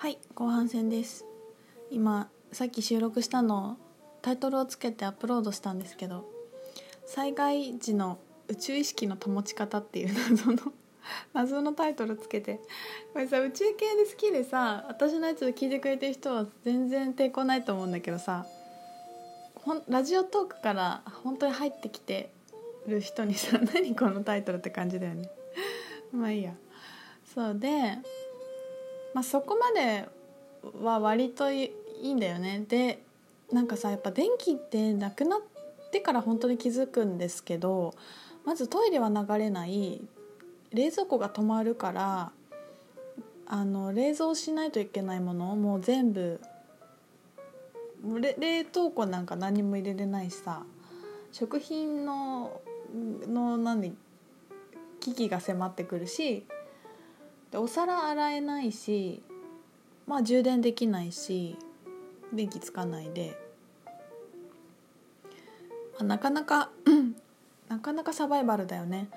はい後半戦です。今さっき収録したのタイトルをつけてアップロードしたんですけど災害時の宇宙意識の保ち方っていう謎の 謎のタイトルつけて。これさ宇宙系で好きでさ私のやつを聞いてくれてる人は全然抵抗ないと思うんだけどさほんラジオトークから本当に入ってきてる人にさ何このタイトルって感じだよね。まあいいや。そうでまあそこまでは割といいんだよね。でなんかさやっぱ電気ってなくなってから本当に気づくんですけどまずトイレは流れない。冷蔵庫が止まるからあの冷蔵しないといけないものをもう全部冷凍庫なんか何も入れれないしさ食品のの何危機が迫ってくるしでお皿洗えないしまあ充電できないし電気つかないで、まあ、なかなか なかなかサバイバルだよね。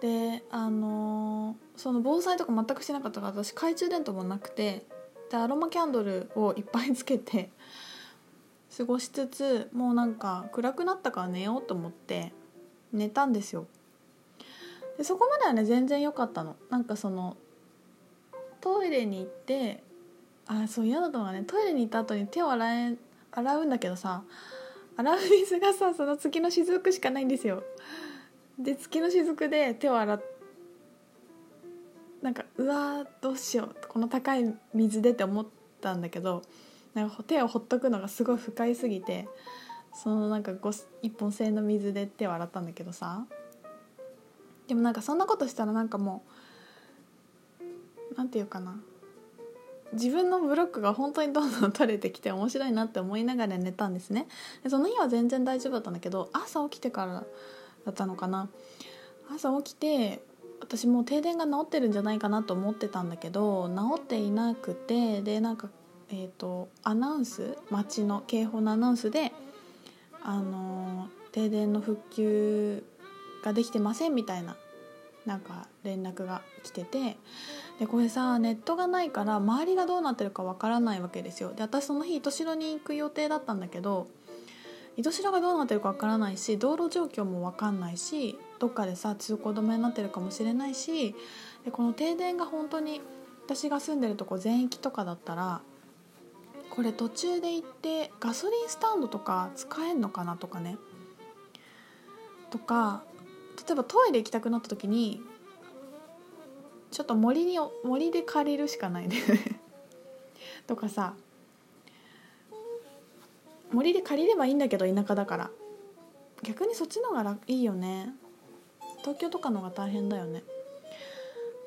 であのーその防災とか全くしなかったから私懐中電灯もなくてでアロマキャンドルをいっぱいつけて過ごしつつもうなんか暗くなったから寝ようと思って寝たんですよ。でそこまではね全然良かったの。なんかそのトイレに行ってあそう嫌だったのがね。トイレに行った後に手を洗え洗うんだけどさ洗う水がさその月の雫しかないんですよ。で月の雫で手を洗っなんかうわーどうしようこの高い水でって思ったんだけどなんか手をほっとくのがすごい不快すぎてそのなんかご一本性の水で手を洗ったんだけどさ。でもなんかそんなことしたらなんかもうなんていうかな。自分のブロックが本当にどんどん取れてきて面白いなって思いながら寝たんですね。でその日は全然大丈夫だったんだけど朝起きてからだったのかな。朝起きて私もう停電が治ってるんじゃないかなと思ってたんだけど治っていなくてでなんかえー、とアナウンス町の警報のアナウンスで、あの停電の復旧ができてませんみたいななんか連絡が来ててでこれさネットがないから周りがどうなってるかわからないわけですよ。で私その日糸代に行く予定だったんだけど糸代がどうなってるかわからないし道路状況もわかんないしどっかでさ通行止めになってるかもしれないしでこの停電が本当に私が住んでるとこ全域とかだったらこれ途中で行ってガソリンスタンドとか使えんのかなとかね。とか例えばトイレ行きたくなった時にちょっと森に森で借りるしかないね。とかさ。森で借りればいいんだけど田舎だから。逆にそっちの方がいいよね。東京とかの方が大変だよね。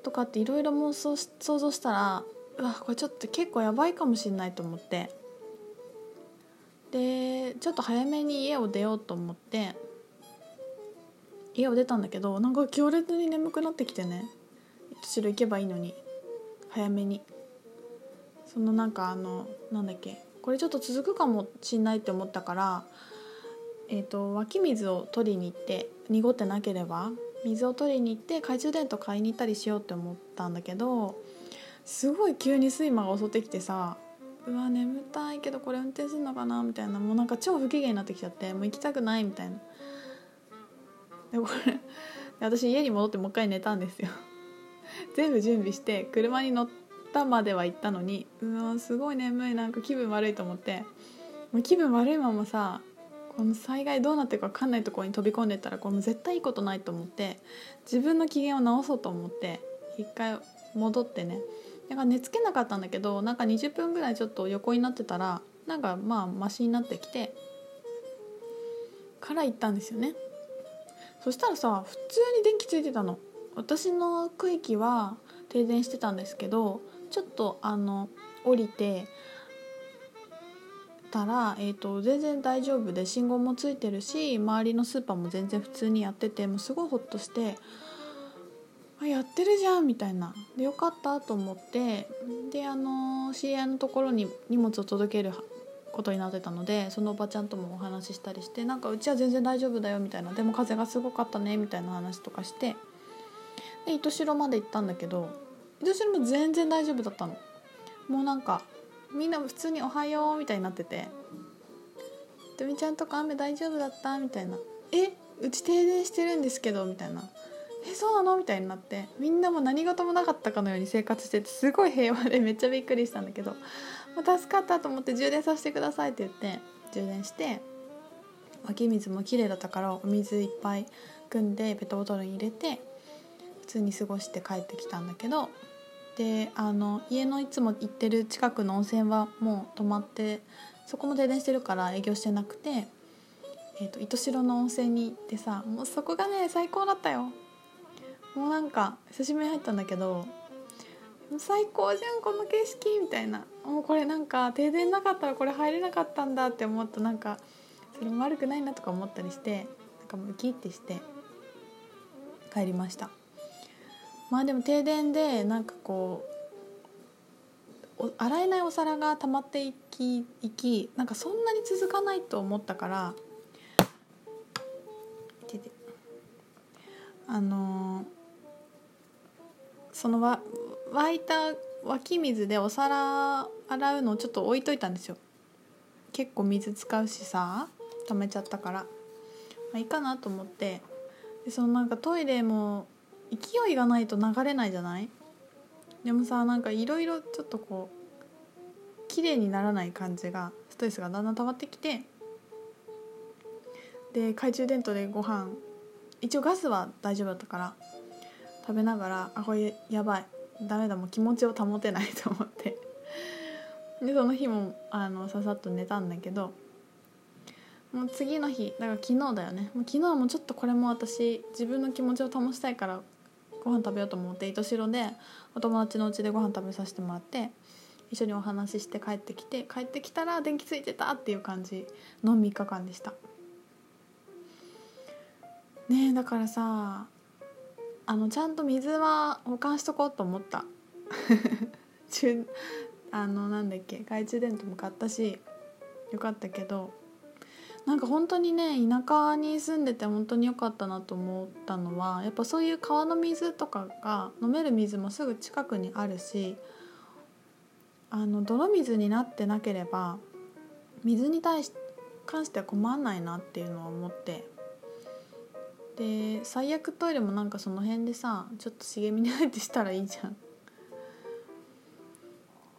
とかっていろいろ妄想想像したらうわこれちょっと結構やばいかもしれないと思って。でちょっと早めに家を出ようと思って。家を出たんだけどなんか強烈に眠くなってきてね。後ろ行けばいいのに。早めに。そのなんかあのなんだっけ。これちょっと続くかもしんないって思ったからえー、と湧き水を取りに行って濁ってなければ水を取りに行って懐中電灯買いに行ったりしようって思ったんだけどすごい急に睡魔が襲ってきてさうわ眠たいけどこれ運転するのかなみたいな。もうなんか超不機嫌になってきちゃってもう行きたくないみたいな。でこれ私家に戻ってもう一回寝たんですよ。全部準備して車に乗ったまでは行ったのにうわすごい眠いなんか気分悪いと思って。もう気分悪いままさこの災害どうなってるか分かんないところに飛び込んでったらこれも絶対いいことないと思って自分の機嫌を直そうと思って一回戻ってね。だから寝つけなかったんだけどなんか20分ぐらいちょっと横になってたらなんかまあマシになってきてから行ったんですよね。そしたらさ普通に電気ついてたの。私の区域は停電してたんですけどちょっとあの降りてたら、えー、と全然大丈夫で信号もついてるし周りのスーパーも全然普通にやっててもうすごいホッとしてあやってるじゃんみたいな。でよかったと思ってであの知り合いのところに荷物を届けることになってたのでそのおばちゃんともお話ししたりしてなんかうちは全然大丈夫だよみたいなでも風がすごかったねみたいな話とかして糸代まで行ったんだけど糸代も全然大丈夫だったの。もうなんかみんな普通に「おはよう」みたいになってて「とみちゃんとか雨大丈夫だった?」みたいな「え？うち停電してるんですけど」みたいな「え？そうなの?」みたいになって。みんなも何事もなかったかのように生活しててすごい平和で めっちゃびっくりしたんだけど「助かった」と思って充電させてくださいって言って充電して湧き水も綺麗だったからお水いっぱい汲んでペットボトルに入れて通に過ごして帰ってきたんだけどであの家のいつも行ってる近くの温泉はもう止まってそこも停電してるから営業してなくて、えーと、糸代の温泉に行ってさもうそこがね最高だったよ。もうなんか久しぶりに入ったんだけど最高じゃんこの景色みたいな。もうこれなんか停電なかったらこれ入れなかったんだって思うとなんかそれも悪くないなとか思ったりしてなんかもうウキってして帰りました。まあでも停電でなんかこう洗えないお皿が溜まっていきいきなんかそんなに続かないと思ったからあの、そのわ沸いた湧き水でお皿洗うのをちょっと置いといたんですよ。結構水使うしさ溜めちゃったから、まあ、いいかなと思って。でそのなんかトイレも勢いがないと流れないじゃない？でもさなんかいろいろちょっとこう綺麗にならない感じがストレスがだんだん溜まってきてで懐中電灯でご飯一応ガスは大丈夫だったから食べながらあこれやばいダメだもう気持ちを保てないと思って。でその日もあのささっと寝たんだけどもう次の日だから昨日だよね。もう昨日もちょっとこれも私自分の気持ちを保ちたいからご飯食べようと思って糸代でお友達の家でご飯食べさせてもらって一緒にお話しして帰ってきて帰ってきたら電気ついてたっていう感じの3日間でした。ねえだからさあのちゃんと水は保管しとこうと思った。あのなんだっけ懐中電灯も買ったしよかったけどなんか本当にね田舎に住んでて本当に良かったなと思ったのはやっぱそういう川の水とかが飲める水もすぐ近くにあるしあの泥水になってなければ水に対し関しては困らないなっていうのは思ってで最悪トイレもなんかその辺でさちょっと茂みに入ってしたらいいじゃん。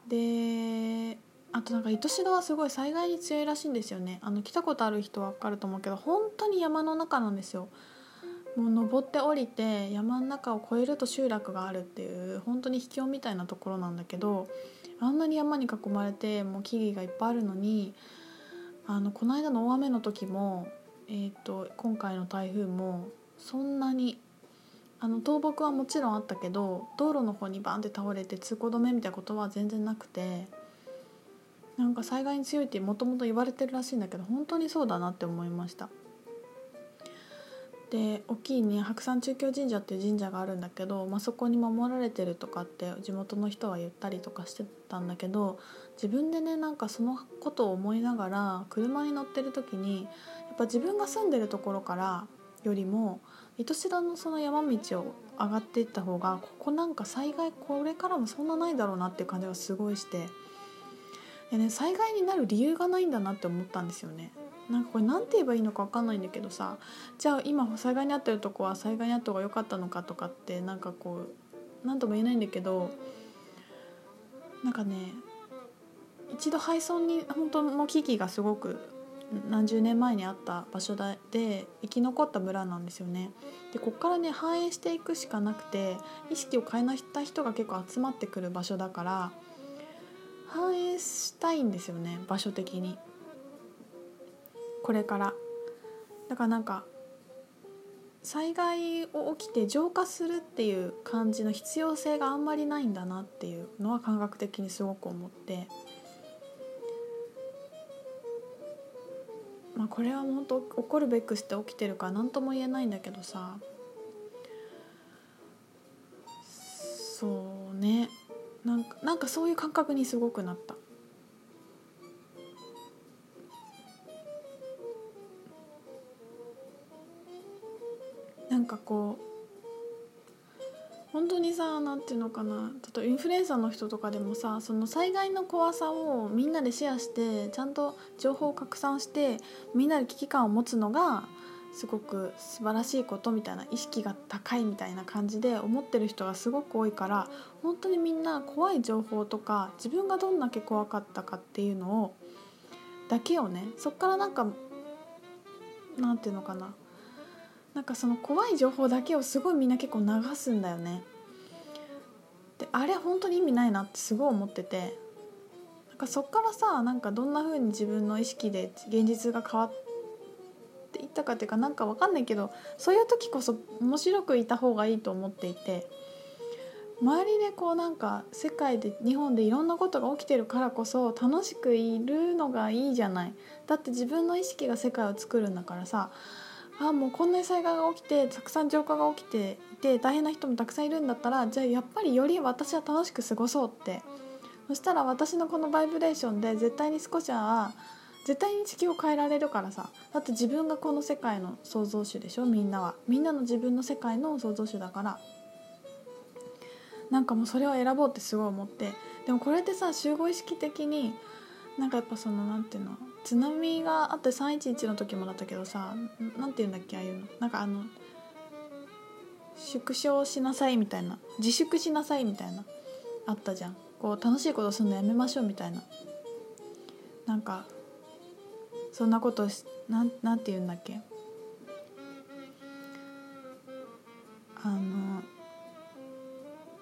であとなんか糸代はすごい災害に強いらしいんですよね。あの来たことある人は分かると思うけど本当に山の中なんですよ。もう登って降りて山の中を越えると集落があるっていう本当に秘境みたいなところなんだけどあんなに山に囲まれてもう木々がいっぱいあるのにあのこの間の大雨の時も、えー、と今回の台風もそんなにあの倒木はもちろんあったけど道路の方にバンって倒れて通行止めみたいなことは全然なくてなんか災害に強いってもともと言われてるらしいんだけど本当にそうだなって思いましたで大きいね白山中京神社っていう神社があるんだけど、まあ、そこに守られてるとかって地元の人は言ったりとかしてたんだけど自分でねなんかそのことを思いながら車に乗ってる時にやっぱ自分が住んでるところからよりも糸代のその山道を上がっていった方がここなんか災害これからもそんなないだろうなっていう感じがすごいして。やね災害になる理由がないんだなって思ったんですよねなんかこれ何て言えばいいのか分かんないんだけどさじゃあ今災害に遭ってるとこは災害に遭った方が良かったのかとかってなんかこう何とも言えないんだけどなんかね一度廃村に本当の危機がすごく何十年前にあった場所で生き残った村なんですよね。でこっからね繁栄していくしかなくて意識を変えなた人が結構集まってくる場所だから反映したいんですよね場所的に。これから。だからなんか災害を起きて浄化するっていう感じの必要性があんまりないんだなっていうのは感覚的にすごく思って。まあこれは本当起こるべくして起きてるから何とも言えないんだけどさ。そうね。なんかなんかそういう感覚にすごくなった。なんかこう本当にさなんていうのかな。ちょっとインフルエンサーの人とかでもさその災害の怖さをみんなでシェアしてちゃんと情報を拡散してみんなで危機感を持つのがすごく素晴らしいことみたいな意識が高いみたいな感じで思ってる人がすごく多いから本当にみんな怖い情報とか自分がどんだけ怖かったかっていうのをだけをねそっからなんかなんていうのかななんかその怖い情報だけをすごいみんな結構流すんだよね。であれ本当に意味ないなってすごい思っててなんかそっからさなんかどんな風に自分の意識で現実が変わっったかっていうかなんかわかんないけどそういう時こそ面白くいた方がいいと思っていて周りでこうなんか世界で日本でいろんなことが起きてるからこそ楽しくいるのがいいじゃない。だって自分の意識が世界を作るんだからさあもうこんな災害が起きてたくさん浄化が起きていて大変な人もたくさんいるんだったらじゃあやっぱりより私は楽しく過ごそうって。そしたら私のこのバイブレーションで絶対に少しは絶対に地球を変えられるからさ。だって自分がこの世界の創造主でしょ？みんなは。みんなの自分の世界の創造主だから。なんかもうそれを選ぼうってすごい思って。でもこれってさ集合意識的になんかやっぱそのなんていうの？津波があって311の時もだったけどさなんて言うんだっけああいうの？なんかあの縮小しなさいみたいな。自粛しなさいみたいな。あったじゃん。こう楽しいことするのやめましょうみたいな。なんかそんなことしなんなんて言うんだっけ？あの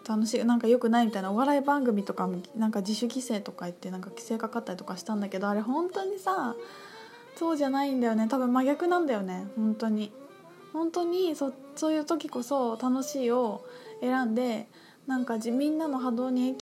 楽しいなんかよくないみたいなお笑い番組とかもなんか自主規制とか言ってなんか規制かかったりとかしたんだけどあれ本当にさそうじゃないんだよね。多分真逆なんだよね。本当に。本当にそそういう時こそ楽しいを選んでなんかじみんなの波動に影